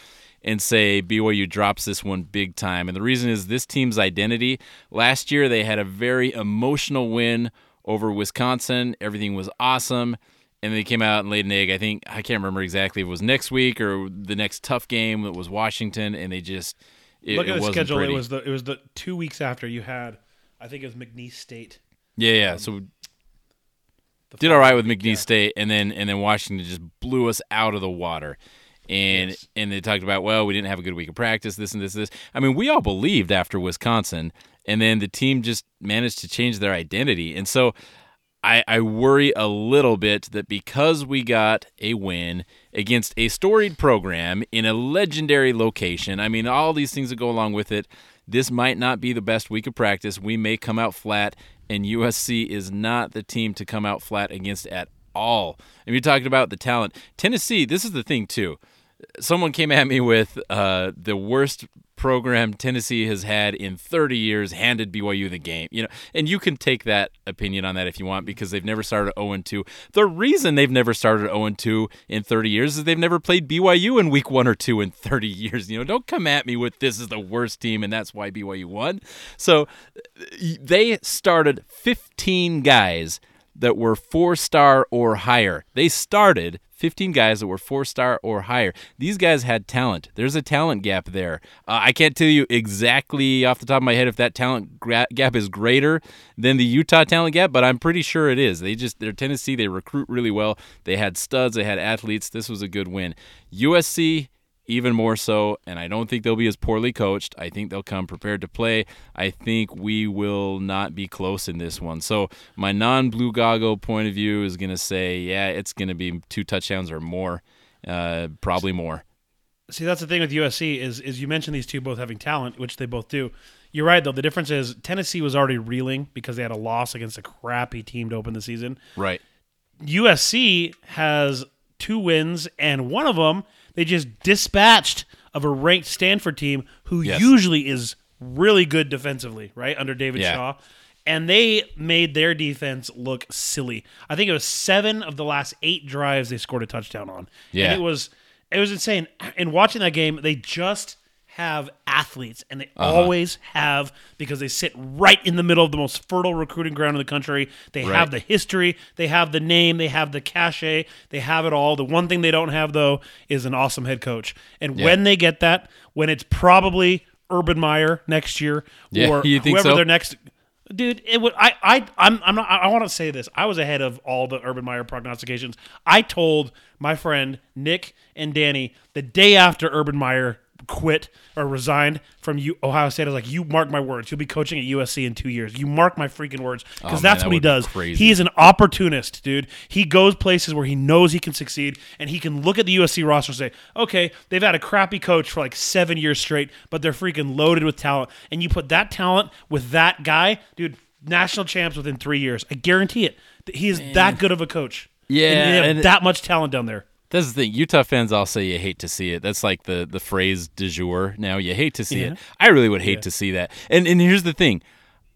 and say BYU drops this one big time. And the reason is this team's identity. Last year they had a very emotional win over Wisconsin. Everything was awesome. And they came out and laid an egg. I think I can't remember exactly if it was next week or the next tough game that was Washington, and they just it, Look at the wasn't schedule. pretty. It was the it was the two weeks after you had, I think it was McNeese State. Yeah, yeah. Um, so we did all right with McNeese yeah. State, and then and then Washington just blew us out of the water. And Yes. and they talked about well, we didn't have a good week of practice, this and this, this. I mean, we all believed after Wisconsin, and then the team just managed to change their identity, and so. I, I worry a little bit that because we got a win against a storied program in a legendary location, I mean, all these things that go along with it, this might not be the best week of practice. We may come out flat, and USC is not the team to come out flat against at all. And you're talking about the talent. Tennessee, this is the thing, too. Someone came at me with uh, the worst program Tennessee has had in 30 years handed BYU the game. You know, and you can take that opinion on that if you want because they've never started 0 2. The reason they've never started 0 2 in 30 years is they've never played BYU in week 1 or 2 in 30 years. You know, don't come at me with this is the worst team and that's why BYU won. So they started 15 guys that were 4-star or higher. They started 15 guys that were four star or higher. These guys had talent. There's a talent gap there. Uh, I can't tell you exactly off the top of my head if that talent gra- gap is greater than the Utah talent gap, but I'm pretty sure it is. They just they're Tennessee. They recruit really well. They had studs. They had athletes. This was a good win. USC even more so, and I don't think they'll be as poorly coached. I think they'll come prepared to play. I think we will not be close in this one. So my non-blue goggle point of view is going to say, yeah, it's going to be two touchdowns or more, uh, probably more. See, that's the thing with USC is is you mentioned these two both having talent, which they both do. You're right though. The difference is Tennessee was already reeling because they had a loss against a crappy team to open the season. Right. USC has two wins, and one of them they just dispatched of a ranked Stanford team who Yes. usually is really good defensively, right under David Yeah. Shaw. And they made their defense look silly. I think it was seven of the last eight drives they scored a touchdown on. Yeah. and it was it was insane. In watching that game, they just have athletes, and they Uh-huh. always have because they sit right in the middle of the most fertile recruiting ground in the country. They Right. have the history, they have the name, they have the cachet, they have it all. The one thing they don't have though is an awesome head coach. And Yeah. when they get that, when it's probably Urban Meyer next year Yeah, or whoever so? their next dude it would i i i'm, I'm not I want to say this i was ahead of all the urban meyer prognostications i told my friend nick and danny the day after urban meyer quit or resigned from U- ohio state i was like you mark my words. He'll be coaching at usc in two years. You mark my freaking words. Because Oh, man, that's that what he does. he is an opportunist dude. He goes places where he knows he can succeed and he can look at the usc roster and say okay they've had a crappy coach for like seven years straight but they're freaking loaded with talent. And you put that talent with that guy dude national champs within three years. I guarantee it. He is that good of a coach. Yeah, and and- that much talent down there That's the thing. Utah fans all say you hate to see it. That's like the the phrase du jour now. You hate to see Yeah. it. I really would hate to see that. And and here's the thing.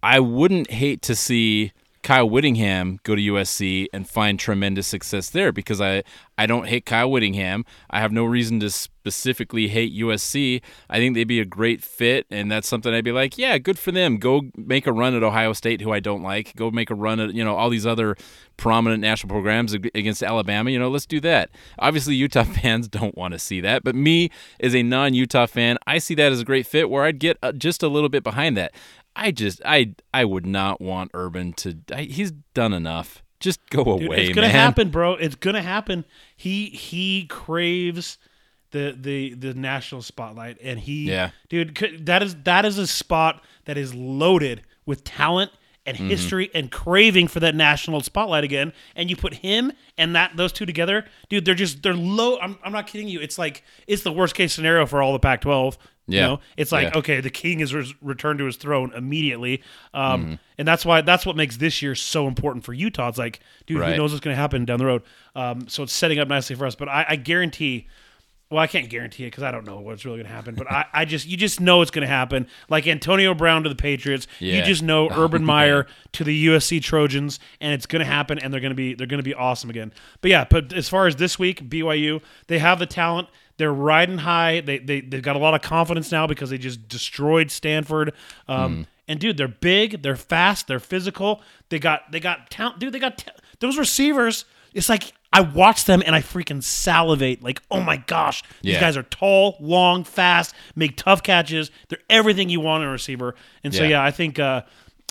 I wouldn't hate to see Kyle Whittingham go to USC and find tremendous success there because I I don't hate Kyle Whittingham. I have no reason to specifically hate USC. I think they'd be a great fit, and that's something I'd be like, yeah, good for them. Go make a run at Ohio State, who I don't like. Go make a run at you know all these other prominent national programs against Alabama. You know, let's do that. Obviously, Utah fans don't want to see that, but me as a non-Utah fan, I see that as a great fit where I'd get uh, just a little bit behind that. I just I I would not want Urban to. I, he's done enough. Just go Dude, away, it's gonna man. happen, bro. It's gonna happen. He he craves the the the national spotlight, and he Yeah. dude, that is that is a spot that is loaded with talent and Mm-hmm. history and craving for that national spotlight again. And you put him and that those two together, dude. They're just they're low. I'm I'm not kidding you. It's like it's the worst case scenario for all the Pac-12. You Yeah. know, it's like Yeah. okay, the king is res- returned to his throne immediately, um, Mm-hmm. and that's why that's what makes this year so important for Utah. It's like, dude, Right. who knows what's going to happen down the road? Um, so it's setting up nicely for us. But I, I guarantee, well, I can't guarantee it because I don't know what's really going to happen. But I, I just, you just know it's going to happen. Like Antonio Brown to the Patriots, you just know Urban. Meyer to the USC Trojans, and it's going to happen, and they're going to be, they're going to be awesome again. But yeah, but as far as this week, BYU, they have the talent. They're riding high. They, they they've got a lot of confidence now because they just destroyed Stanford. Um, Mm. And dude, they're big, they're fast, they're physical. They got they got talent. Dude, they got ta- those receivers. It's like I watch them and I freaking salivate. Like, oh my gosh, these Yeah. guys are tall, long, fast, make tough catches. They're everything you want in a receiver. And so Yeah. yeah, I think uh,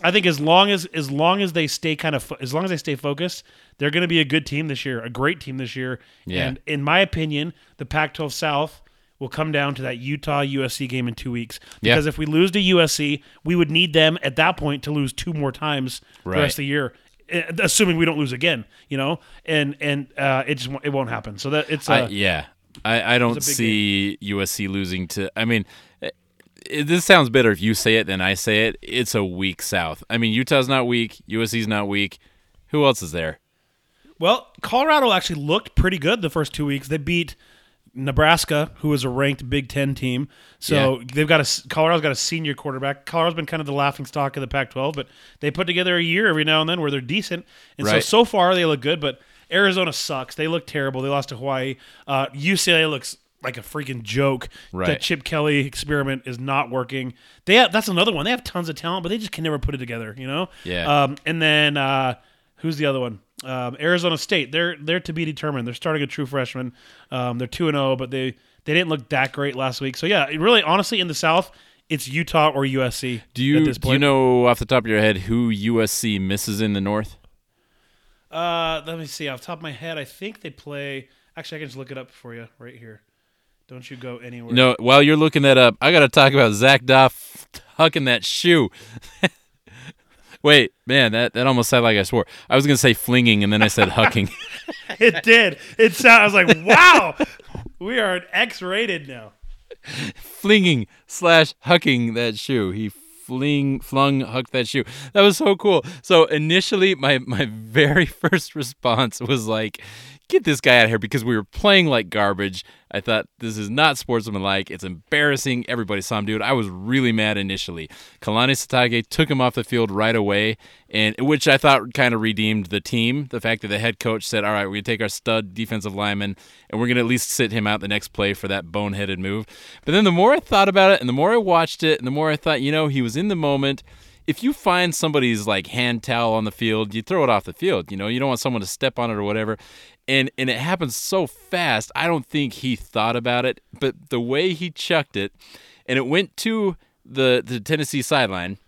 I think as long as as long as they stay kind of fo- as long as they stay focused, they're going to be a good team this year, a great team this year. Yeah. And in my opinion, the Pac-12 South will come down to that Utah USC game in two weeks. Yeah. Because if we lose to USC, we would need them at that point to lose two more times the rest of the year, assuming we don't lose again. You know, and and uh, it just won't- it won't happen. So that it's uh, I, yeah, I, I don't see USC losing to. I mean, eh, it, this sounds better if you say it than I say it. It's a weak South. I mean, Utah's not weak. USC's not weak. Who else is there? Well, Colorado actually looked pretty good the first two weeks. They beat Nebraska, who is a ranked Big Ten team. So they've got a Colorado's got a senior quarterback. Colorado's been kind of the laughing stock of the Pac-12, but they put together a year every now and then where they're decent. And so so far they look good, but Arizona sucks. They look terrible. They lost to Hawaii. Uh, UCLA looks like a freaking joke. Right. That Chip Kelly experiment is not working. They have, that's another one. They have tons of talent, but they just can never put it together. You know. Yeah. Um, and then uh, who's the other one? Um, Arizona State. They're they're to be determined. They're starting a true freshman. Um, they're two and zero, but they they didn't look that great last week. So yeah, really, honestly, in the South, it's Utah or USC. Do at you do you know off the top of your head who USC misses in the North? Uh, let me see. Off the top of my head, I think they play. Actually, I can just look it up for you right here. Don't you go anywhere. No, while you're looking that up, I got to talk about Zac Dawe hucking that shoe. Wait, man, that, that almost sounded like I swore. I was gonna say flinging, and then I said hucking. it did. It sounded. I was like, wow, we are X-rated now. flinging slash hucking that shoe. He fling flung hucked that shoe. That was so cool. So initially my my very first response was like get this guy out of here because we were playing like garbage. I thought this is not sportsmanlike. It's embarrassing. Everybody saw him do it. I was really mad initially. Kalani Sitake took him off the field right away, and which I thought kind of redeemed the team. The fact that the head coach said, "All right, we're gonna take our stud defensive lineman, and we're gonna at least sit him out the next play for that boneheaded move." But then the more I thought about it, and the more I watched it, and the more I thought, you know, he was in the moment if you find somebody's like hand towel on the field, you throw it off the field. You know, you don't want someone to step on it or whatever. And and it happens so fast. I don't think he thought about it, but the way he chucked it, and it went to the the Tennessee sideline.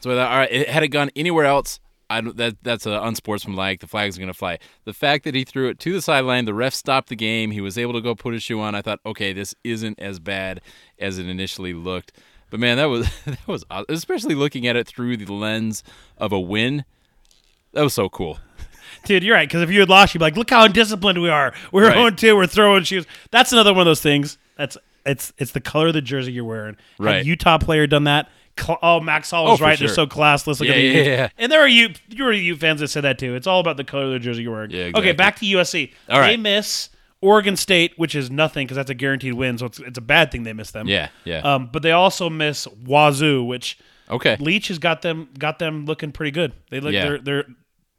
So I thought, all right, it, had it gone anywhere else, I that that's a unsportsmanlike. The flag's going to fly. The fact that he threw it to the sideline, the ref stopped the game. He was able to go put his shoe on. I thought, okay, this isn't as bad as it initially looked. But man, that was that was especially looking at it through the lens of a win. That was so cool. Dude, you're right. Because if you had lost, you'd be like, "Look how undisciplined we are. We're Right. going to. We're throwing shoes." That's another one of those things. That's it's it's the color of the jersey you're wearing. Right. a Utah player done that? Cl- oh, Max Hall was Oh, right. They're sure. so classless. Look Yeah, at the yeah, yeah. And there are you you were you fans that said that too. It's all about the color of the jersey you're wearing. Yeah, Okay, back to USC. All They miss Oregon State, which is nothing because that's a guaranteed win. So it's it's a bad thing they miss them. Yeah, yeah. Um, but they also miss Wazoo, which okay. Leach has got them got them looking pretty good. They look Yeah. they're they're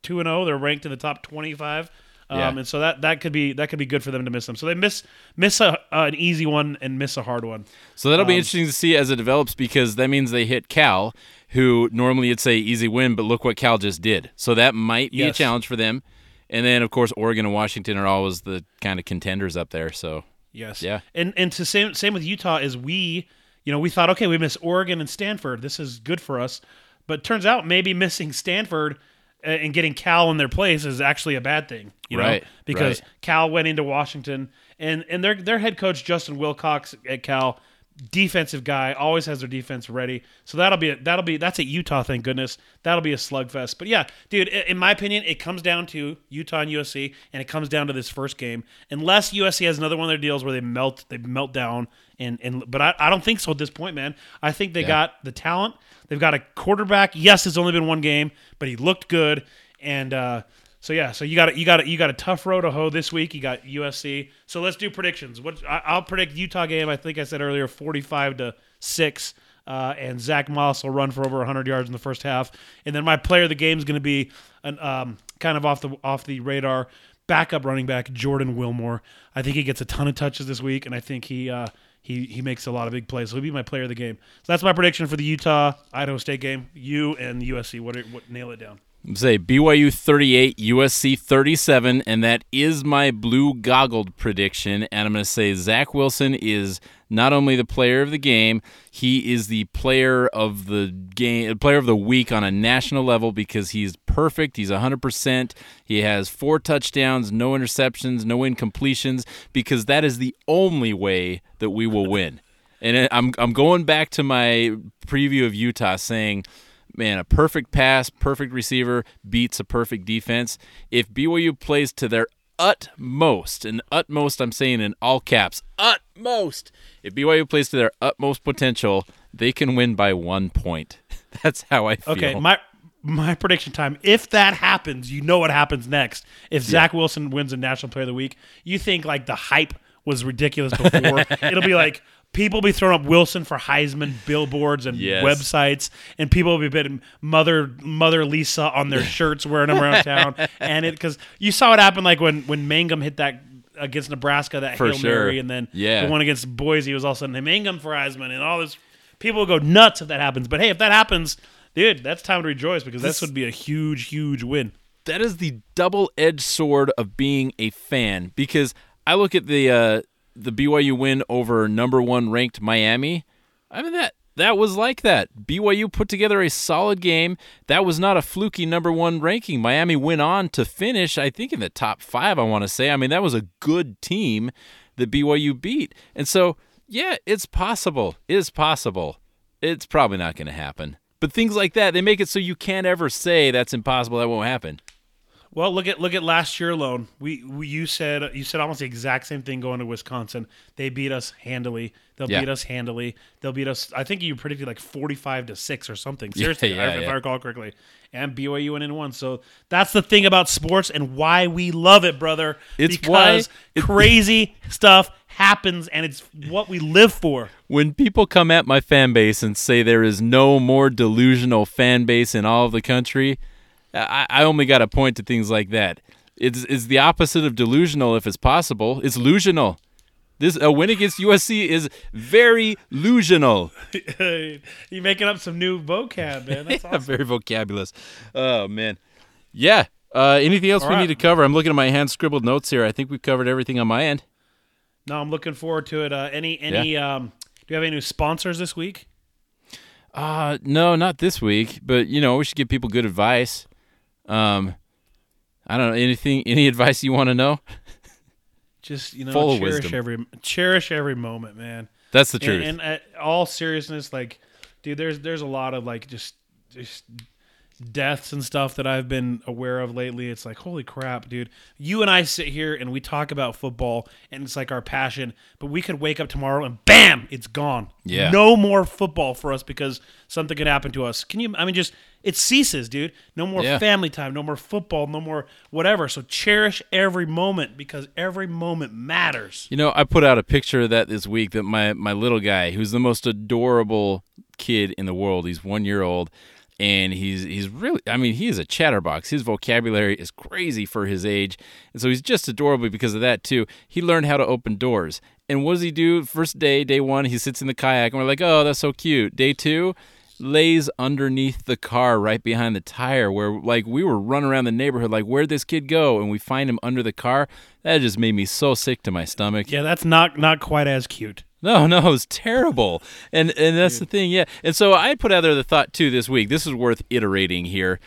two and zero. They're ranked in the top twenty five. Um, Yeah. and so that, that could be that could be good for them to miss them. So they miss miss a, uh, an easy one and miss a hard one. So that'll Um, be interesting to see as it develops because that means they hit Cal, who normally you'd say easy win, but look what Cal just did. So that might be Yes. a challenge for them. And then of course Oregon and Washington are always the kind of contenders up there. So Yes. Yeah. And and to same same with Utah is we, you know, we thought okay, we miss Oregon and Stanford. This is good for us. But turns out maybe missing Stanford and getting Cal in their place is actually a bad thing, you Right, know, because right. Cal went into Washington and and their their head coach Justin Wilcox at Cal defensive guy always has their defense ready. So that'll be a, that'll be that's at utah thank goodness. That'll be a slugfest. But yeah dude in my opinion it comes down to utah and usc and it comes down to this first game. Unless usc has another one of their deals where they melt they melt down and and but i, I don't think so at this point man. I think they got the talent. They've got a quarterback. Yes it's only been one game but he looked good. And uh so yeah, so you got a, you got you got a tough road to hoe this week. You got USC. So let's do predictions. What I, I'll predict Utah game. I think I said earlier, forty-five to six, uh, and Zack Moss will run for over hundred yards in the first half. And then my player of the game is going to be an um, kind of off the off the radar backup running back Jordan Wilmore. I think he gets a ton of touches this week, and I think he. Uh, he, he makes a lot of big plays. So he'll be my player of the game. So that's my prediction for the Utah Idaho State game. You and USC. What, are, what nail it down? Say BYU 38, USC 37, and that is my blue goggled prediction. And I'm going to say Zach Wilson is not only the player of the game, he is the player of the game, uh, player of the week on a national level because he's perfect. He's 100%. He has four touchdowns, no interceptions, no incompletions, because that is the only way that we will win. And uh, I'm I'm going back to my preview of Utah saying man, a perfect pass, perfect receiver beats a perfect defense. If BYU plays to their utmost, and utmost I'm saying in all caps, utmost, if BYU plays to their utmost potential, they can win by one point. That's how I feel. Okay, my my prediction time. If that happens, you know what happens next. If Zach Wilson wins a National Player of the Week, you think like the hype was ridiculous before. It'll be like people be throwing up Wilson for Heisman billboards and Yes. websites, and people will be putting Mother Mother Lisa on their shirts wearing them around town. And it because you saw it happen like when when Mangum hit that. Against Nebraska, that For hail sure. mary, and then Yeah. the one against Boise was all of a sudden Mangum for Heisman, and all this. People will go nuts if that happens. But hey, if that happens, dude, that's time to rejoice because this, This- would be a huge, huge win. that is the double-edged sword of being a fan because I look at the uh, the BYU win over number one ranked Miami. I mean that that was like that. BYU put together a solid game. That was not a fluky number one ranking. Miami went on to finish, I think, in the top five. I want to say. I mean that was a good team that BYU beat, and so yeah, it's possible. It is possible. It's probably not going to happen. But things like that, they make it so you can't ever say that's impossible. That won't happen. Well, look at look at last year alone. We, we you said you said almost the exact same thing going to Wisconsin. They beat us handily. They'll Yeah. beat us handily. They'll beat us. I think you predicted like forty-five to six or something. Seriously, yeah, if yeah. I recall correctly. And BYU went in one. So that's the thing about sports and why we love it, brother. It's because why- crazy stuff happens, and it's what we live for. when people come at my fan base and say there is no more delusional fan base in all of the country, I, I only got to point to things like that. It's, it's the opposite of delusional if it's possible. It's lusional. This a win against USC is very lusional. You're making up some new vocab, man. That's awesome. very vocabulous. Oh man, yeah. Uh, anything else All we right. need to cover? I'm looking at my hand scribbled notes here. I think we've covered everything on my end. No, I'm looking forward to it. Uh, any any um, do you have any new sponsors this week? Uh no, not this week. But you know, we should give people good advice. Um, I don't know anything. Any advice you want to know? Just you know, Full cherish wisdom. every cherish every moment, man. That's the truth. And, and at all seriousness, like, dude, there's there's a lot of like just just deaths and stuff that I've been aware of lately. It's like, holy crap, dude. You and I sit here and we talk about football and it's like our passion, but we could wake up tomorrow and bam, it's gone. Yeah. No more football for us because something could happen to us. Can you I mean just it ceases, dude. No more Yeah. family time, no more football, no more whatever. So cherish every moment because every moment matters. You know, I put out a picture of that this week that my my little guy, who's the most adorable kid in the world, he's one year old, and he's he's really I mean he is a chatterbox. His vocabulary is crazy for his age, and so he's just adorable because of that too. He learned how to open doors. And what does he do? First day, day one, he sits in the kayak, and we're like, oh, that's so cute. Day two, lays underneath the car right behind the tire where like we were running around the neighborhood like where'd this kid go and we find him under the car that just made me so sick to my stomach Yeah, that's not not quite as cute. No no it was terrible. And and that's the thing yeah. And so i put out there the thought too this week this is worth iterating here.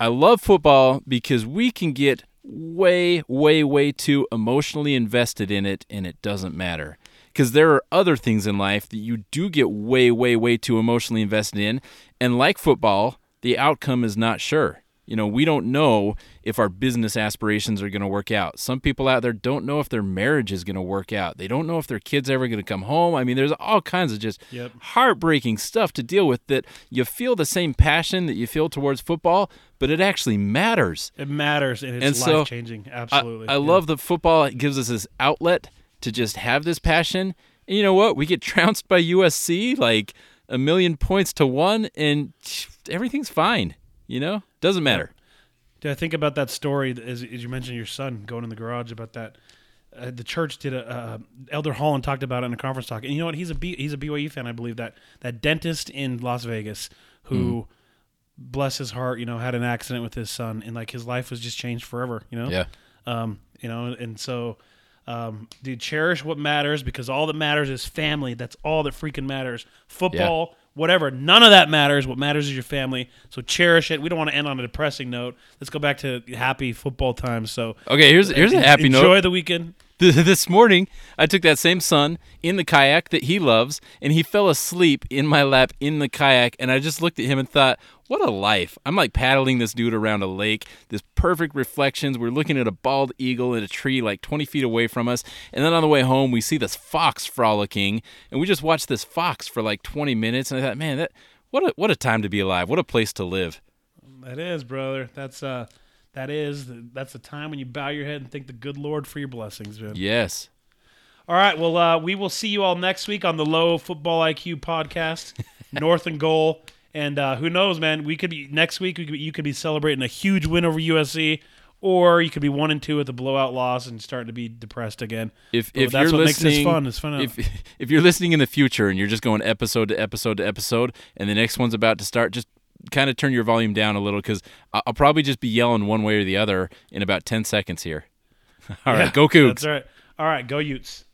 I love football because we can get way way way too emotionally invested in it and it doesn't matter. Because there are other things in life that you do get way, way, way too emotionally invested in. And like football, the outcome is not sure. You know, we don't know if our business aspirations are going to work out. Some people out there don't know if their marriage is going to work out. They don't know if their kid's ever going to come home. I mean, there's all kinds of just Yep. heartbreaking stuff to deal with that you feel the same passion that you feel towards football, but it actually matters. It matters and it's And so, life changing. Absolutely. I, I Yeah. love that football it gives us this outlet to just have this passion. And you know what? We get trounced by USC like a million points to one, and everything's fine. You know, doesn't matter. Did I think about that story as, as you mentioned your son going in the garage about that? Uh, the church did a uh, Elder Holland talked about it in a conference talk, and you know what? He's a B, he's a BYU fan, I believe that that dentist in Las Vegas who, bless his heart, you know, had an accident with his son, and like his life was just changed forever. You know, Yeah. um, you know, and so, um, dude, cherish what matters because all that matters is family. That's all that freaking matters. Football, whatever, none of that matters. What matters is your family. So cherish it. We don't want to end on a depressing note. Let's go back to happy football times. So Okay, here's here's a happy note. enjoy the weekend. this morning I took that same son in the kayak that he loves, and he fell asleep in my lap in the kayak, and I just looked at him and thought, what a life. I'm like paddling this dude around a lake, this perfect reflections. We're looking at a bald eagle in a tree like 20 feet away from us, and then on the way home we see this fox frolicking, and we just watched this fox for like 20 minutes, and I thought, man, that what a what a time to be alive. What a place to live. That is, brother. That's uh, that is that's the time when you bow your head and thank the good Lord for your blessings, man. Yes. All right. Well, uh, we will see you all next week on the Low Football IQ podcast, North and Goal. And uh, who knows, man? We could be next week. We could be, you could be celebrating a huge win over USC, or you could be one and two with a blowout loss and starting to be depressed again. If But if that's you're what makes this listening, fun. It's fun. if if you're listening in the future and you're just going episode to episode to episode, and the next one's about to start, just kind of turn your volume down a little because I'll probably just be yelling one way or the other in about ten seconds here. All right, go Cougs. That's right. All right. Go Utes.